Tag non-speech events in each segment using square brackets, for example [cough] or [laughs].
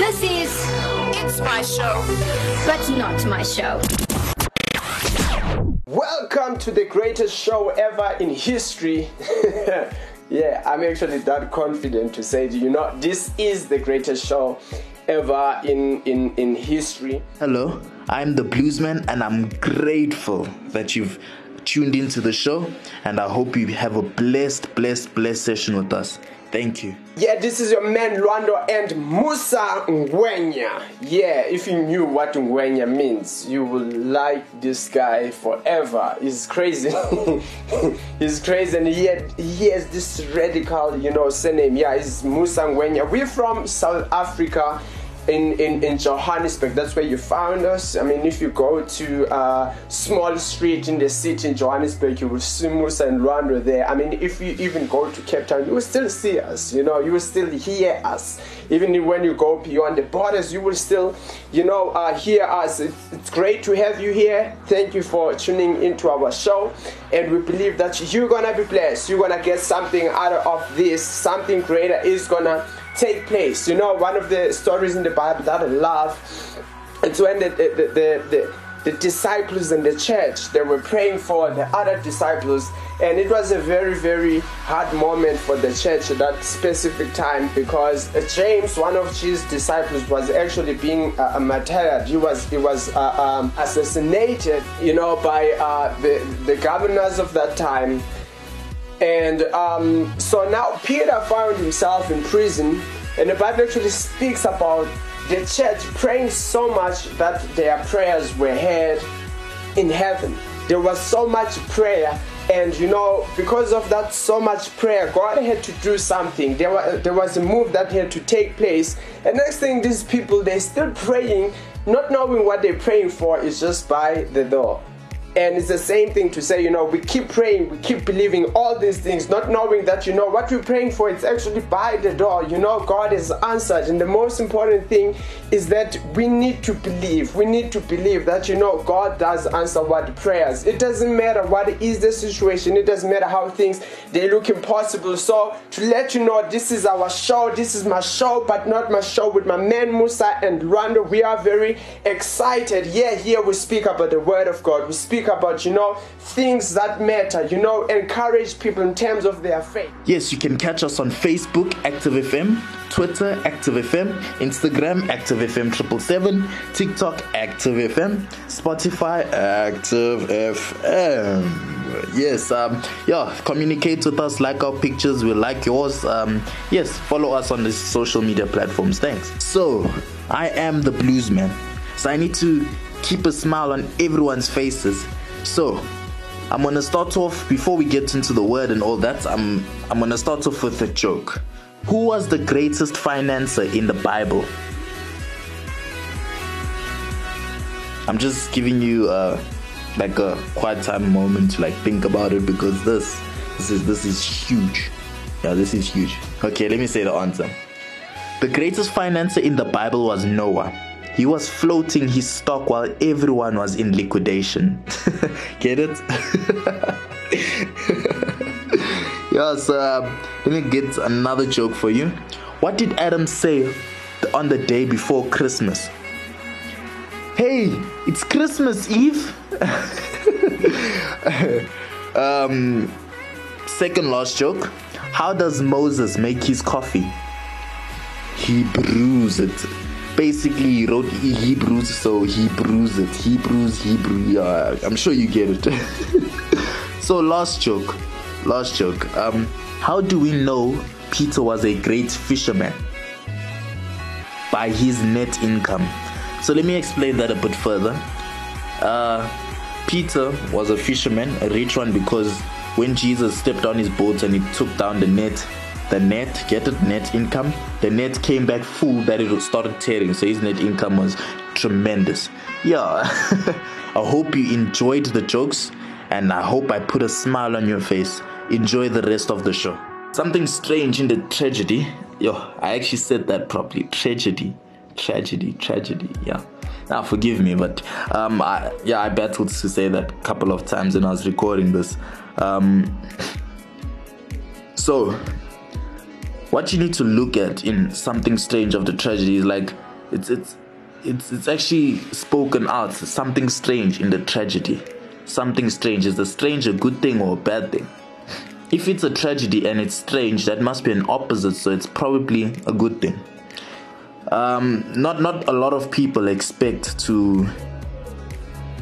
This is It's my show. But Not My Show. Welcome to the greatest show ever in history. [laughs] yeah, I'm actually that confident to say, you know, this is the greatest show ever in, in, in history. Hello, I'm the Bluesman, and I'm grateful that you've tuned into the show. And I hope you have a blessed, blessed, blessed session with us. Thank you. Yeah, this is your man Luando and Musa Ngwenya. Yeah, if you knew what Ngwenya means, you would like this guy forever. He's crazy. [laughs] he's crazy and he, he has this radical, you know, surname. Yeah, it's Musa Ngwenya. We're from South Africa in, in, in Johannesburg. That's where you found us. I mean, if you go to a small street in the city in Johannesburg, you will see Musa and Lwando there. I mean, if you even go to Cape Town, you will still see us. You know, you will still hear us. Even when you go beyond the borders, you will still, you know, uh, hear us. It's, it's great to have you here. Thank you for tuning into our show. And we believe that you're gonna be blessed. You're gonna get something out of this. Something greater is gonna take place. You know, one of the stories in the Bible that I love, it's when the, the, the, the, the disciples in the church they were praying for the other disciples and it was a very very hard moment for the church at that specific time because james one of his disciples was actually being uh, martyred he was he was uh, um, assassinated you know by uh, the, the governors of that time and um, so now Peter found himself in prison, and the Bible actually speaks about the church praying so much that their prayers were heard in heaven. There was so much prayer, and you know, because of that so much prayer, God had to do something. There was, there was a move that had to take place. And next thing, these people they're still praying, not knowing what they're praying for, is just by the door. And it's the same thing to say, you know, we keep praying, we keep believing all these things, not knowing that, you know, what we're praying for, it's actually by the door. You know, God has answered. And the most important thing is that we need to believe. We need to believe that, you know, God does answer what prayers. It doesn't matter what is the situation, it doesn't matter how things they look impossible. So to let you know, this is our show, this is my show, but not my show with my man Musa and Lwando. We are very excited. Yeah, here we speak about the word of God. We speak speak about, you know, things that matter, you know, encourage people in terms of their faith. Yes, you can catch us on Facebook, Active FM, Twitter, Active FM, Instagram, Active FM triple seven, TikTok, Active FM, Spotify, Active FM. Yes, um, yeah, communicate with us, like our pictures, we like yours. Um, yes, follow us on the social media platforms. Thanks. So, I am the blues man. So I need to keep a smile on everyone's faces. So, I'm gonna start off before we get into the word and all that. I'm I'm gonna start off with a joke. Who was the greatest financier in the Bible? I'm just giving you uh, like a quiet time moment to like think about it because this this is this is huge. Yeah, this is huge. Okay, let me say the answer. The greatest financier in the Bible was Noah. He was floating his stock while everyone was in liquidation. [laughs] Get it? [laughs] yes, uh, let me get another joke for you. What did Adam say on the day before Christmas? Hey, it's Christmas Eve. [laughs] um, second last joke. How does Moses make his coffee? He brews it basically he wrote Hebrews, so Hebrews it. Hebrews, Hebrew. Yeah, I'm sure you get it. [laughs] so last joke, last joke. Um, how do we know Peter was a great fisherman? By his net income. So let me explain that a bit further. Uh, Peter was a fisherman, a rich one, because when Jesus stepped on his boat and he took down the net, the net, get it, net income. The net came back full that it started tearing. So his net income was tremendous. Yeah. [laughs] I hope you enjoyed the jokes and I hope I put a smile on your face. Enjoy the rest of the show. Something strange in the tragedy. Yo, I actually said that properly. Tragedy. Tragedy, tragedy. Yeah. Now forgive me, but um, I, yeah, I battled to say that a couple of times when I was recording this. Um, [laughs] so what you need to look at in something strange of the tragedy is like it's it's it's it's actually spoken out something strange in the tragedy. Something strange. Is the strange a good thing or a bad thing? If it's a tragedy and it's strange that must be an opposite so it's probably a good thing. Um, not not a lot of people expect to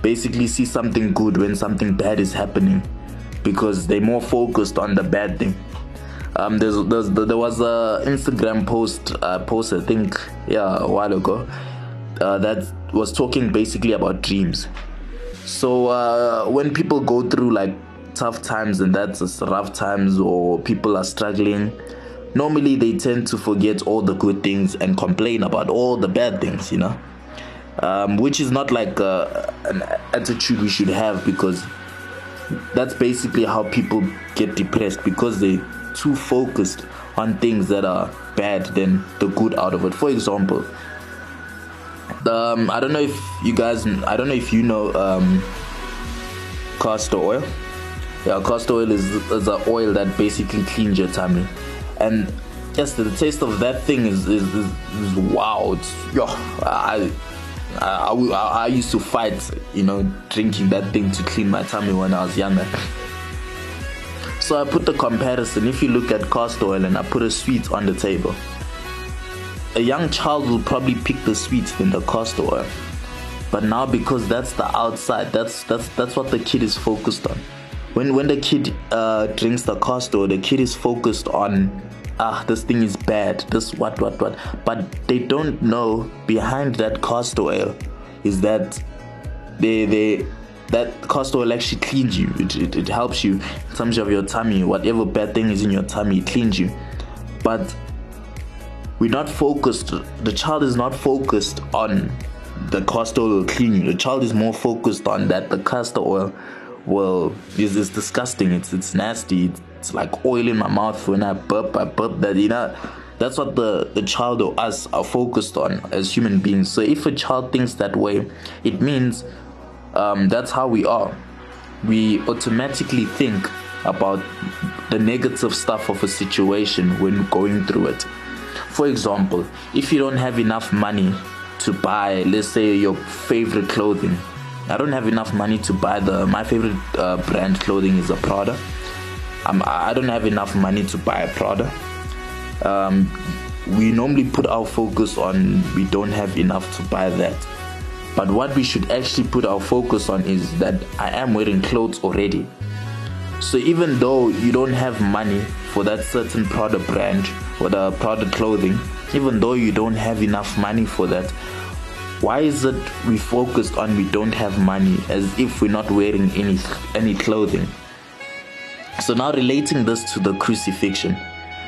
basically see something good when something bad is happening because they're more focused on the bad thing um, there's, there's, there was a Instagram post uh, post I think yeah a while ago uh, that was talking basically about dreams. So uh, when people go through like tough times and that's rough times or people are struggling, normally they tend to forget all the good things and complain about all the bad things, you know. Um, which is not like uh, an attitude we should have because that's basically how people get depressed because they too focused on things that are bad than the good out of it. For example, um, I don't know if you guys, I don't know if you know um, castor oil. Yeah, castor oil is, is an oil that basically cleans your tummy, and yes, the taste of that thing is is, is, is wow. It's, yo, I, I, I, I used to fight, you know, drinking that thing to clean my tummy when I was younger. [laughs] So I put the comparison. If you look at castor oil and I put a sweet on the table, a young child will probably pick the sweet than the castor oil. But now because that's the outside, that's that's that's what the kid is focused on. When when the kid uh, drinks the castor, oil, the kid is focused on ah this thing is bad, this what what what. But they don't know behind that castor oil is that they they that castor oil actually cleans you. It, it, it helps you in terms of your tummy. Whatever bad thing is in your tummy, it cleans you. But we're not focused. The child is not focused on the castor oil clean you. The child is more focused on that the castor oil well is, is disgusting. It's it's nasty. It's like oil in my mouth when I burp. I burp that you know. That's what the, the child or us are focused on as human beings. So if a child thinks that way, it means um, that's how we are. We automatically think about the negative stuff of a situation when going through it. For example, if you don't have enough money to buy, let's say, your favorite clothing, I don't have enough money to buy the my favorite uh, brand clothing is a Prada. Um, I don't have enough money to buy a Prada. Um, we normally put our focus on we don't have enough to buy that but what we should actually put our focus on is that I am wearing clothes already. So even though you don't have money for that certain product brand or the product clothing, even though you don't have enough money for that, why is it we focused on we don't have money as if we're not wearing any any clothing? So now relating this to the crucifixion.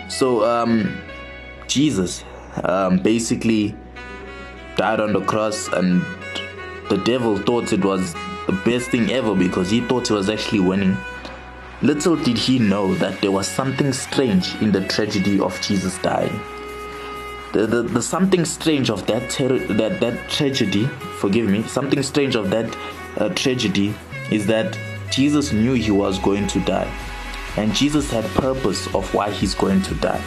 So um Jesus um basically died on the cross and the devil thought it was the best thing ever because he thought he was actually winning. Little did he know that there was something strange in the tragedy of Jesus dying. The, the, the something strange of that, ter- that that tragedy, forgive me, something strange of that uh, tragedy is that Jesus knew he was going to die. And Jesus had purpose of why he's going to die.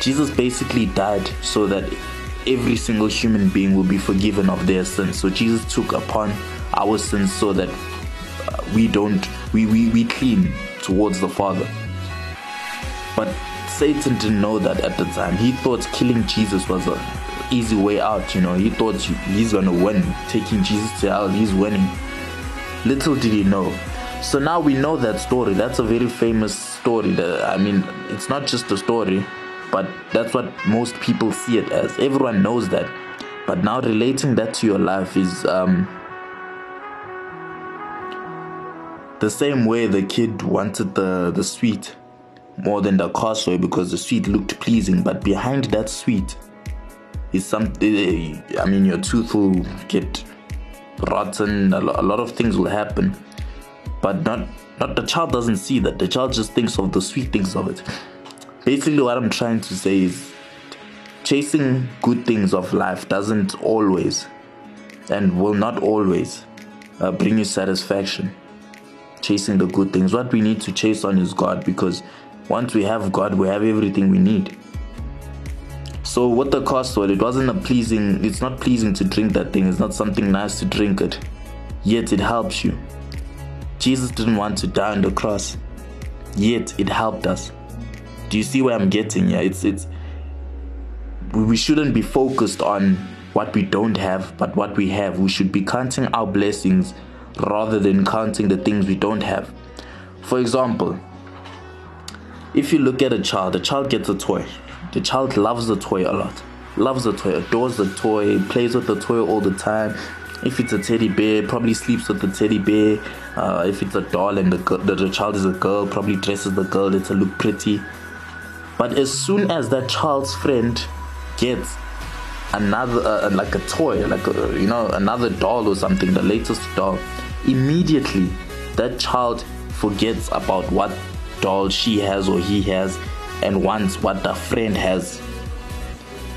Jesus basically died so that every single human being will be forgiven of their sins. So Jesus took upon our sins so that uh, we don't we, we we clean towards the Father. But Satan didn't know that at the time. He thought killing Jesus was a easy way out. You know, he thought he's gonna win, taking Jesus to hell. He's winning. Little did he know. So now we know that story. That's a very famous story. That I mean, it's not just a story but that's what most people see it as. Everyone knows that. But now relating that to your life is um, the same way the kid wanted the, the sweet more than the castor because the sweet looked pleasing, but behind that sweet is something. I mean, your tooth will get rotten. A lot of things will happen, but not not the child doesn't see that. The child just thinks of the sweet things of it basically what i'm trying to say is chasing good things of life doesn't always and will not always uh, bring you satisfaction chasing the good things what we need to chase on is god because once we have god we have everything we need So what the cost was, it wasn't a pleasing. It's not pleasing to drink that thing. It's not something nice to drink it. Yet it helps you. Jesus didn't want to die on the cross. Yet it helped us. Do you see where I'm getting? here? it's it's. We shouldn't be focused on what we don't have, but what we have. We should be counting our blessings rather than counting the things we don't have. For example, if you look at a child, a child gets a toy. The child loves the toy a lot, loves the toy, adores the toy, plays with the toy all the time. If it's a teddy bear, probably sleeps with the teddy bear. Uh, if it's a doll and the, the, the child is a girl, probably dresses the girl to look pretty. But as soon as that child's friend gets another uh, like a toy like a, you know another doll or something the latest doll immediately that child forgets about what doll she has or he has and wants what the friend has.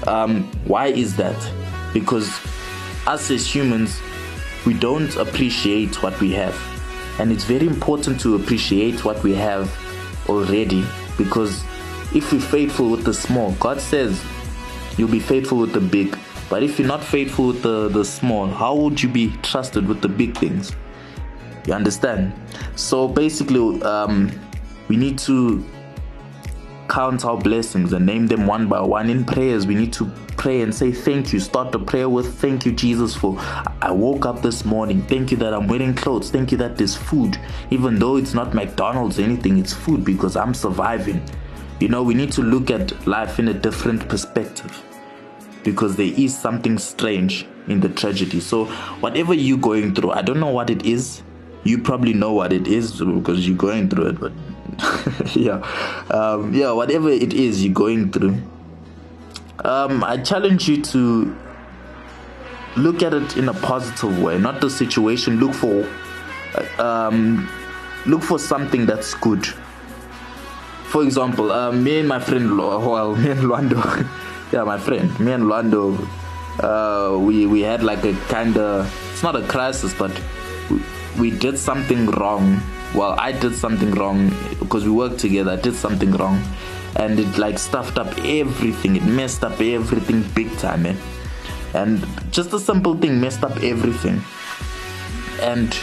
Um, why is that? Because us as humans we don't appreciate what we have. And it's very important to appreciate what we have already because if we're faithful with the small god says you'll be faithful with the big. But if you're not faithful with the, the small, how would you be trusted with the big things? You understand? So basically, um, we need to count our blessings and name them one by one. In prayers, we need to pray and say thank you. Start the prayer with thank you, Jesus, for I woke up this morning. Thank you that I'm wearing clothes. Thank you that there's food. Even though it's not McDonald's or anything, it's food because I'm surviving. You know, we need to look at life in a different perspective because there is something strange in the tragedy. So, whatever you're going through, I don't know what it is. You probably know what it is because you're going through it, but [laughs] yeah, um, yeah, whatever it is you're going through, um, I challenge you to look at it in a positive way, not the situation. Look for, um, look for something that's good for example, uh, me and my friend, well, [laughs] me and Luando, yeah, my friend, me and Luando, uh, we we had like a kind of, it's not a crisis, but we, we did something wrong. Well, I did something wrong because we worked together. I did something wrong, and it like stuffed up everything. It messed up everything big time, man. And just a simple thing messed up everything. And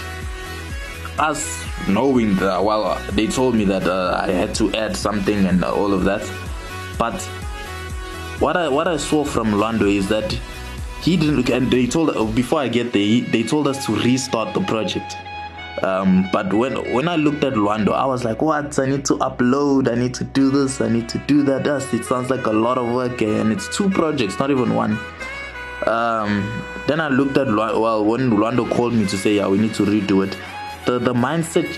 us knowing that, well, they told me that uh, I had to add something and all of that. But what I what I saw from Lando is that he didn't, and they told uh, before I get there, they told us to restart the project. Um, but when when I looked at Luando, I was like, "What? I need to upload. I need to do this. I need to do that." That's, it sounds like a lot of work, and it's two projects, not even one. Um, then I looked at well, when Luando called me to say, "Yeah, we need to redo it." The the mindset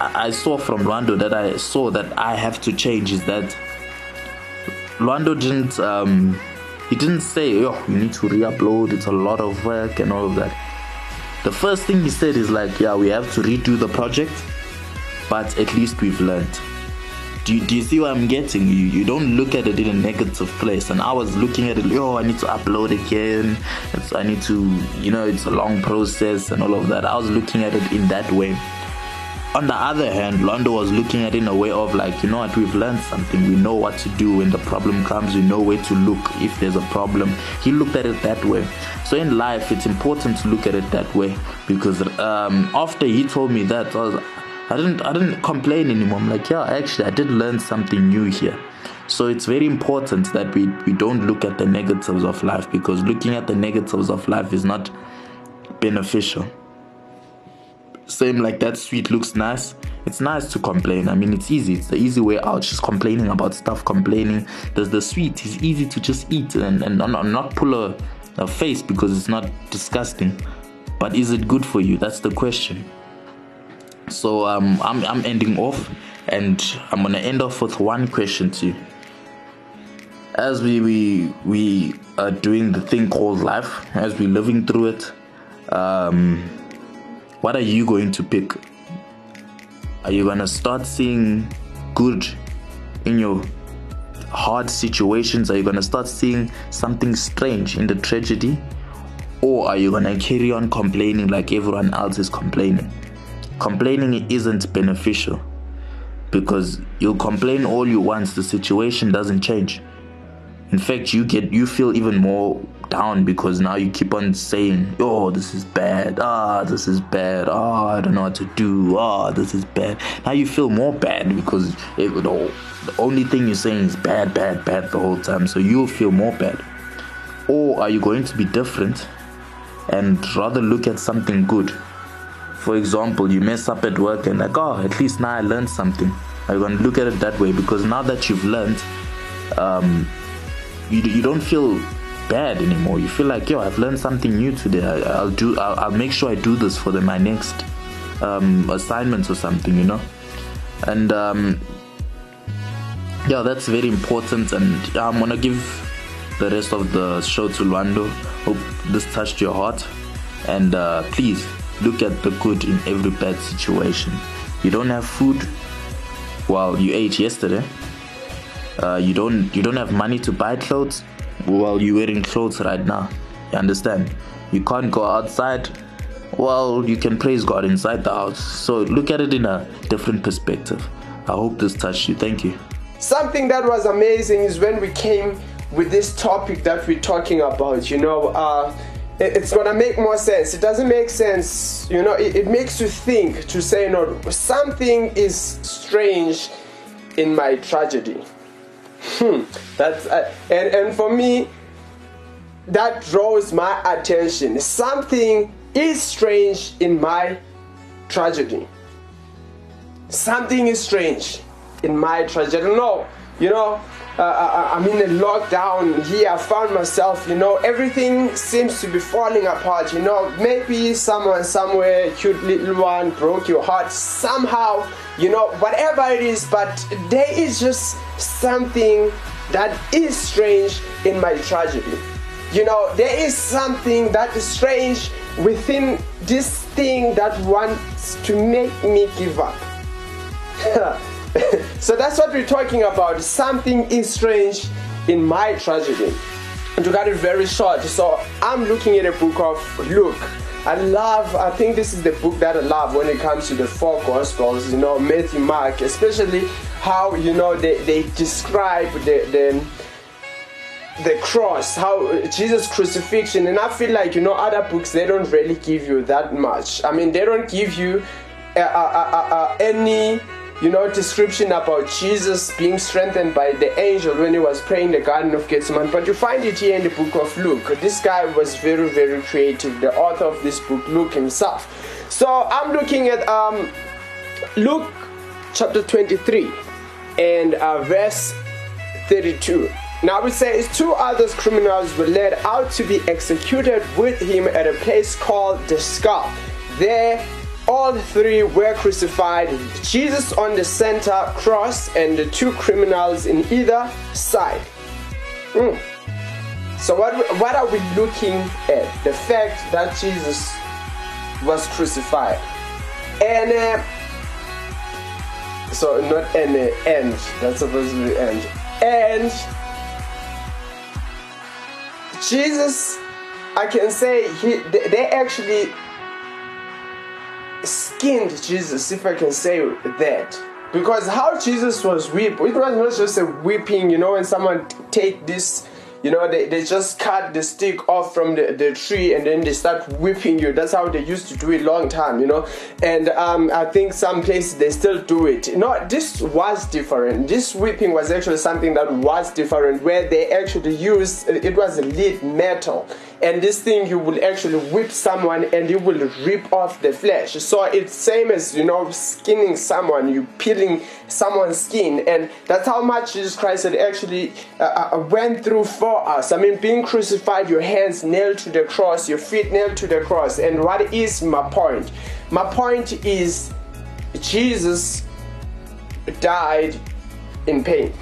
I saw from Luando that I saw that I have to change is that Luando didn't um, he didn't say oh you need to re-upload it's a lot of work and all of that. The first thing he said is like yeah we have to redo the project but at least we've learned do you, do you see what I'm getting? You you don't look at it in a negative place. And I was looking at it, oh, I need to upload again. It's, I need to, you know, it's a long process and all of that. I was looking at it in that way. On the other hand, Londo was looking at it in a way of like, you know what, we've learned something. We know what to do when the problem comes. We know where to look if there's a problem. He looked at it that way. So in life, it's important to look at it that way because um, after he told me that, I was I didn't I didn't complain anymore. I'm like, yeah, actually I did learn something new here. So it's very important that we, we don't look at the negatives of life because looking at the negatives of life is not beneficial. Same like that sweet looks nice. It's nice to complain. I mean, it's easy. It's the easy way out. Just complaining about stuff, complaining. There's the sweet. It's easy to just eat and, and not, not pull a, a face because it's not disgusting. But is it good for you? That's the question. So um, I'm, I'm ending off and I'm gonna end off with one question to you. As we we we are doing the thing called life, as we're living through it, um, what are you going to pick? Are you gonna start seeing good in your hard situations? Are you gonna start seeing something strange in the tragedy? Or are you gonna carry on complaining like everyone else is complaining? Complaining isn't beneficial because you'll complain all you want, the situation doesn't change. In fact, you get you feel even more down because now you keep on saying, "Oh, this is bad. Ah, this is bad. Ah, I don't know what to do. Ah, this is bad." Now you feel more bad because it, the, the only thing you're saying is bad, bad, bad the whole time. So you'll feel more bad. Or are you going to be different and rather look at something good? For example, you mess up at work and like, oh, at least now I learned something. Going to look at it that way? Because now that you've learned, um, you, you don't feel bad anymore. You feel like, yo, I've learned something new today. I, will do. I'll, I'll, make sure I do this for the, my next um, assignments or something, you know. And um, yeah, that's very important. And I'm gonna give the rest of the show to Luando. Hope this touched your heart. And uh, please look at the good in every bad situation. You don't have food. Well, you ate yesterday. Uh, you don't you don't have money to buy clothes. Well you're wearing clothes right now. You understand? You can't go outside. Well you can praise god inside the house. So look at it in a different perspective. I hope this touched you. Thank you. Something that was amazing is when we came with this topic that we're talking about you know uh, it's gonna make more sense. It doesn't make sense, you know. It, it, makes you think to say, no, something is strange in my tragedy. Hmm, that's uh, and and for me, that draws my attention. Something is strange in my tragedy. Something is strange in my tragedy. No, you know, uh, uh, uh, I'm in a lockdown here. I found myself, you know, everything seems to be falling apart. You know, maybe someone somewhere, cute little one, broke your heart somehow. You know, whatever it is, but there is just something that is strange in my tragedy. You know, there is something that is strange within this thing that wants to make me give up. [laughs] [laughs] so that's what we're talking about. Something is strange in my tragedy. And to cut it very short, so I'm looking at a book of Luke. I love, I think this is the book that I love when it comes to the four gospels, you know, Matthew, Mark, especially how, you know, they, they describe the, the the cross, how Jesus' crucifixion, and I feel like you know other books they don't really give you that much. I mean, they don't give you uh, uh, uh, uh any you know, description about Jesus being strengthened by the angel when he was praying in the Garden of Gethsemane. But you find it here in the book of Luke. This guy was very, very creative, the author of this book, Luke himself. So I'm looking at um, Luke chapter 23 and uh, verse 32. Now it says two other criminals were led out to be executed with him at a place called the skull. There all three were crucified Jesus on the center cross and the two criminals in either side. Mm. So, what, what are we looking at? The fact that Jesus was crucified. And uh, so, not an uh, end, that's supposed to be end. And Jesus, I can say, he, they actually skinned Jesus, if I can say that. Because how Jesus was whipped, it was not just a whipping, you know, when someone take this you know they, they just cut the stick off from the, the tree and then they start whipping you. That's how they used to do it long time you know. And um, i think some places they still do it. No this was different. This whipping was actually something that was different where they actually used it was a lead metal and this thing you will actually whip someone and you will rip off the flesh. So it's same as you know skinning someone. You peeling someone's skin. And that's how much jesus christ had actually uh, uh, went through for us. I mean being crucified your hands nailed to the cross your feet nailed to the cross. And what is my point? My point is jesus died in pain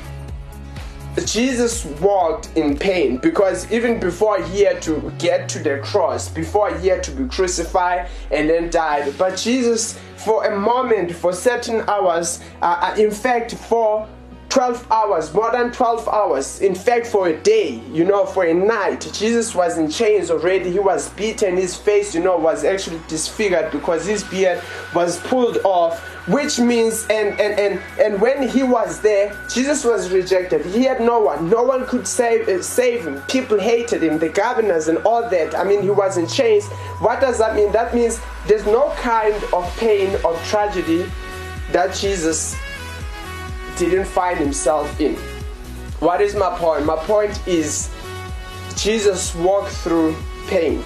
Jesus walked in pain because even before he had to get to the cross, before he had to be crucified and then died, but Jesus, for a moment, for certain hours, uh, uh in fact, for 12 hours, more than 12 hours. In fact, for a day, you know, for a night, Jesus was in chains already. He was beaten. His face, you know, was actually disfigured because his beard was pulled off. Which means, and and and and when he was there, Jesus was rejected. He had no one. No one could save uh, save him. People hated him. The governors and all that. I mean, he was in chains. What does that mean? That means there's no kind of pain or tragedy that Jesus didn't find himself in. What is my point? My point is Jesus walked through pain,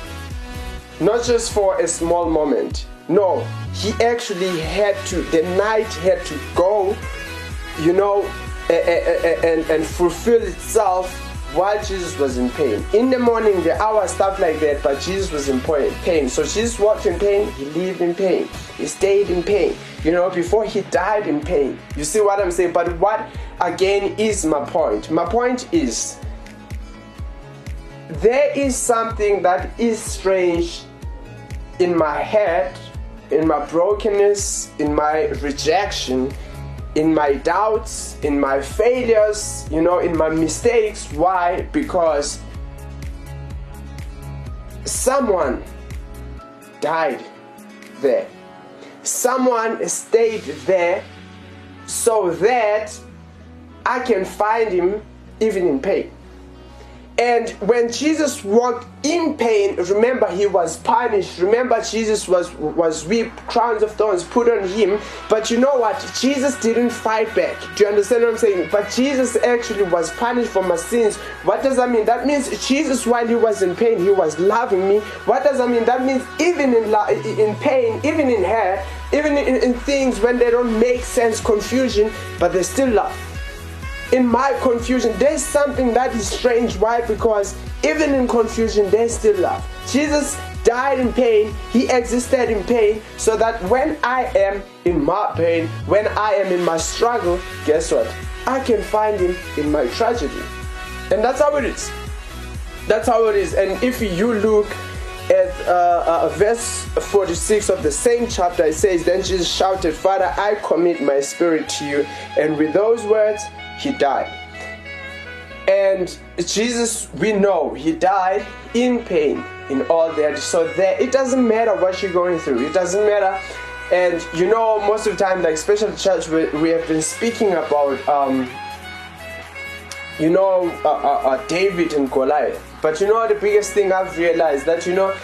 not just for a small moment. No, he actually had to, the night had to go, you know, and, and fulfill itself while Jesus was in pain. In the morning, the hour, stuff like that, but Jesus was in pain. So Jesus walked in pain, he lived in pain, he stayed in pain, you know, before he died in pain. You see what I'm saying? But what again is my point? My point is there is something that is strange in my head, in my brokenness, in my rejection in my doubts, in my failures, you know, in my mistakes. Why? Because someone died there. Someone stayed there so that I can find him even in pain. And when Jesus walked in pain, remember he was punished. Remember Jesus was was whipped, crowns of thorns put on him. But you know what? Jesus didn't fight back. Do you understand what I'm saying? But Jesus actually was punished for my sins. What does that mean? That means Jesus, while he was in pain, he was loving me. What does that mean? That means even in in pain, even in hurt, even in, in things when they don't make sense, confusion, but they still love in my confusion, there's something that is strange. Why? Because even in confusion, there's still love. Jesus died in pain, he existed in pain, so that when I am in my pain, when I am in my struggle, guess what? I can find him in my tragedy. And that's how it is. That's how it is. And if you look at uh, uh, verse 46 of the same chapter, it says, Then Jesus shouted, Father, I commit my spirit to you. And with those words, he died. And Jesus, we know he died in pain, in all that. So that it doesn't matter what you're going through. It doesn't matter. And you know, most of the time, like especially church, we, we have been speaking about, um, you know, uh, uh, uh, David and Goliath. But you know, the biggest thing I've realized that you know,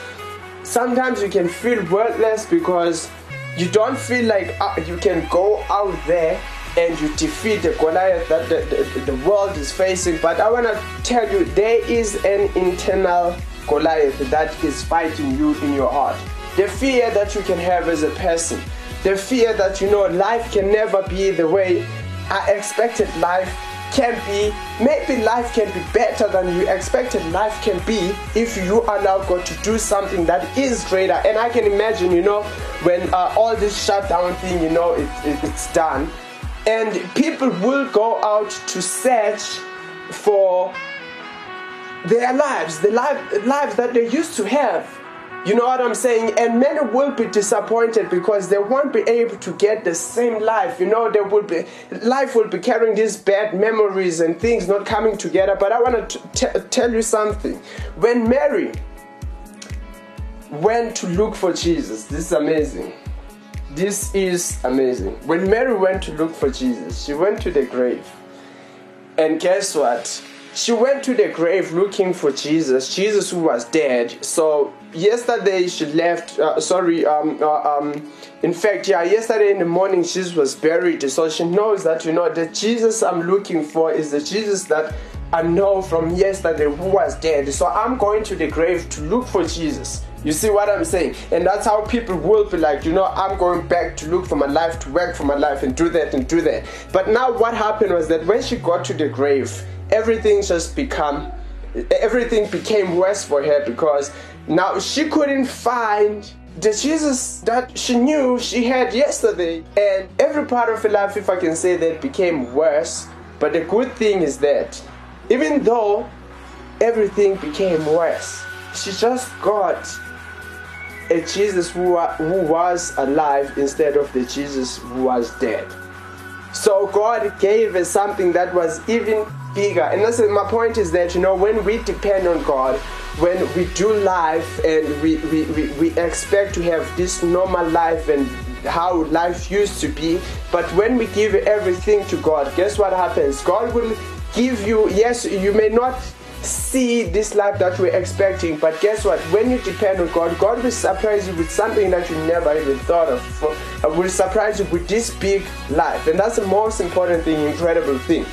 sometimes you can feel worthless because you don't feel like uh, you can go out there and you defeat the Goliath that the, the, the world is facing. But I want to tell you, there is an internal Goliath that is fighting you in your heart. The fear that you can have as a person, the fear that you know life can never be the way I expected life can be. Maybe life can be better than you expected life can be if you allow God to do something that is greater. And I can imagine, you know, when uh, all this shutdown thing, you know, it, it, it's done and people will go out to search for their lives, the life, lives that they used to have. You know what I'm saying? And many will be disappointed because they won't be able to get the same life. You know, they will be life will be carrying these bad memories and things not coming together. But I want to tell you something. When Mary went to look for Jesus, this is amazing. This is amazing. When Mary went to look for Jesus, she went to the grave. And guess what? She went to the grave looking for Jesus, Jesus who was dead. So yesterday she left. Uh, sorry, um, uh, um, in fact, yeah, yesterday in the morning Jesus was buried. So she knows that you know the Jesus I'm looking for is the Jesus that I know from yesterday who was dead. So I'm going to the grave to look for Jesus. You see what I'm saying? And that's how people will be like, you know, I'm going back to look for my life, to work for my life, and do that and do that. But now what happened was that when she got to the grave, everything just become everything became worse for her because now she couldn't find the Jesus that she knew she had yesterday. And every part of her life, if I can say that, became worse. But the good thing is that even though everything became worse, she just got a Jesus who, who was alive instead of the Jesus who was dead. So God gave us something that was even bigger. And my point is that you know when we depend on God, when we do life and we, we, we, we expect to have this normal life and how life used to be, but when we give everything to God, guess what happens? God will give you, yes, you may not see this life that we're expecting. But guess what? When you depend on God, God will surprise you with something that you never even thought of. Uh, will surprise you with this big life, and that's the most important thing, incredible thing.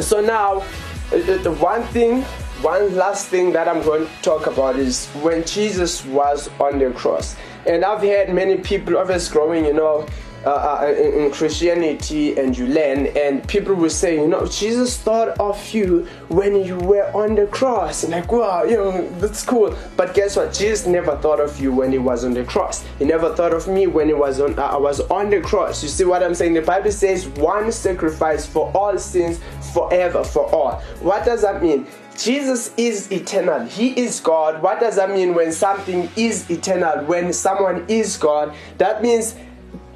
So now, uh, uh, the one thing, one last thing that I'm going to talk about is when Jesus was on the cross. And I've had many people, always growing, you know, uh, uh, in, in, Christianity and you learn, and people will say, you know, Jesus thought of you when you were on the cross. And like, wow, you know, that's cool. But guess what? Jesus never thought of you when he was on the cross. He never thought of me when he was on. Uh, I was on the cross. You see what I'm saying? The Bible says one sacrifice for all sins, forever, for all. What does that mean? Jesus is eternal. He is God. What does that mean when something is eternal? When someone is God, that means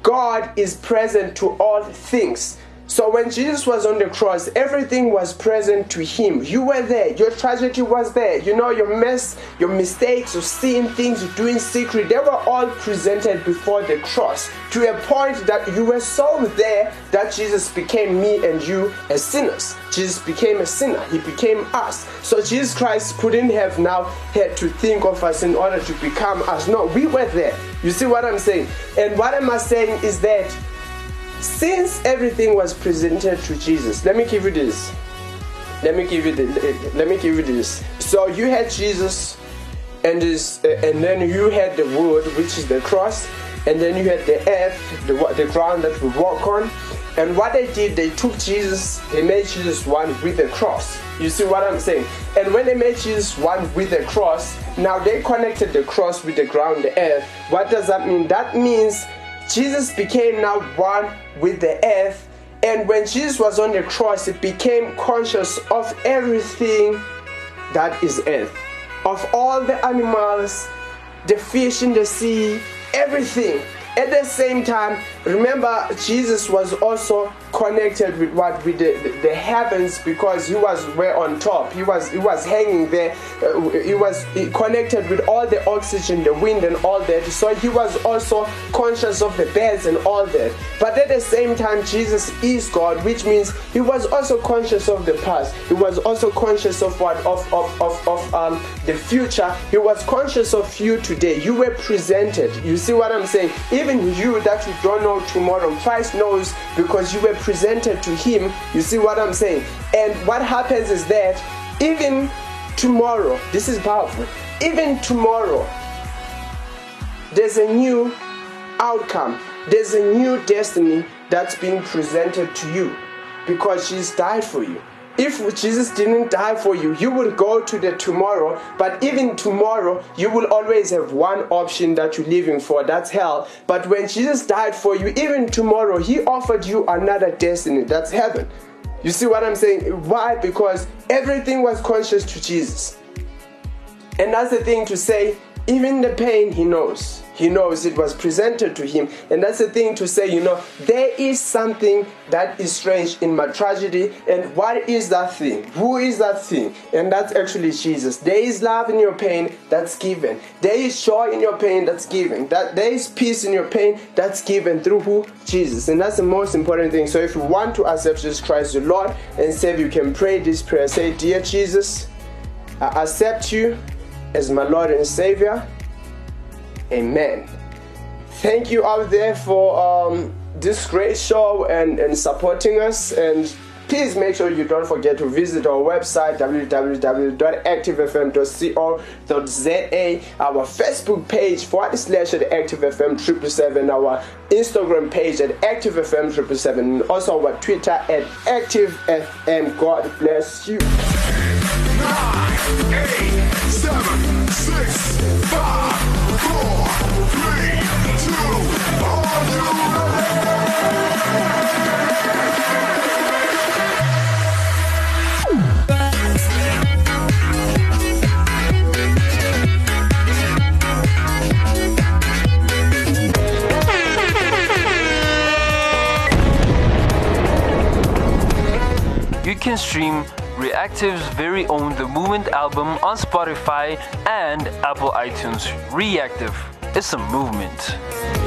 God is present to all things. So when Jesus was on the cross, everything was present to him. You were there. Your tragedy was there. You know, your mess, your mistakes, your sin, things you do in secret, they were all presented before the cross to a point that you were so there that Jesus became me and you as sinners. Jesus became a sinner. He became us. So Jesus Christ couldn't have now had to think of us in order to become us. No, we were there. You see what I'm saying? And what am I saying is that since everything was presented to Jesus, let me give you this. Let me give you the, let me give you this. So you had Jesus, and this, uh, and then you had the wood, which is the cross, and then you had the earth, the the ground that we walk on. And what they did, they took Jesus, they made Jesus one with the cross. You see what I'm saying? And when they made Jesus one with the cross, now they connected the cross with the ground, the earth. What does that mean? That means Jesus became now one with the earth. And when Jesus was on the cross, he became conscious of everything that is earth, of all the animals, the fish in the sea, everything. At the same time, remember Jesus was also connected with what with the, the, heavens because he was way on top. He was he was hanging there. Uh, he was connected with all the oxygen the wind and all that. So he was also conscious of the birds and all that. But at the same time jesus is god which means he was also conscious of the past. He was also conscious of what of of of, of um the future. He was conscious of you today. You were presented. You see what i'm saying? Even you that you don't know tomorrow christ knows because you were presented to him. You see what I'm saying? And what happens is that even tomorrow, this is powerful, even tomorrow, there's a new outcome, there's a new destiny that's being presented to you because Jesus died for you. If Jesus didn't die for you, you will go to the tomorrow, but even tomorrow, you will always have one option that you're living for that's hell. But when Jesus died for you, even tomorrow, He offered you another destiny that's heaven. You see what I'm saying? Why? Because everything was conscious to Jesus. And that's the thing to say, even the pain, He knows. He knows it was presented to him. And that's the thing to say, you know, there is something that is strange in my tragedy. And what is that thing? Who is that thing? And that's actually Jesus. There is love in your pain that's given. There is joy in your pain that's given. That there is peace in your pain that's given through who? Jesus. And that's the most important thing. So if you want to accept Jesus Christ the Lord and Savior, you can pray this prayer. Say, Dear Jesus, I accept you as my Lord and Savior. Amen. Thank you out there for um, this great show and, and supporting us. And please make sure you don't forget to visit our website www.activefm.co.za, our Facebook page forward slash at ActiveFM triple seven, our Instagram page at ActiveFM triple seven, and also our Twitter at ActiveFM. God bless you. Nine, eight, seven, six, five stream Reactive's very own The Movement album on Spotify and Apple iTunes. Reactive is a movement.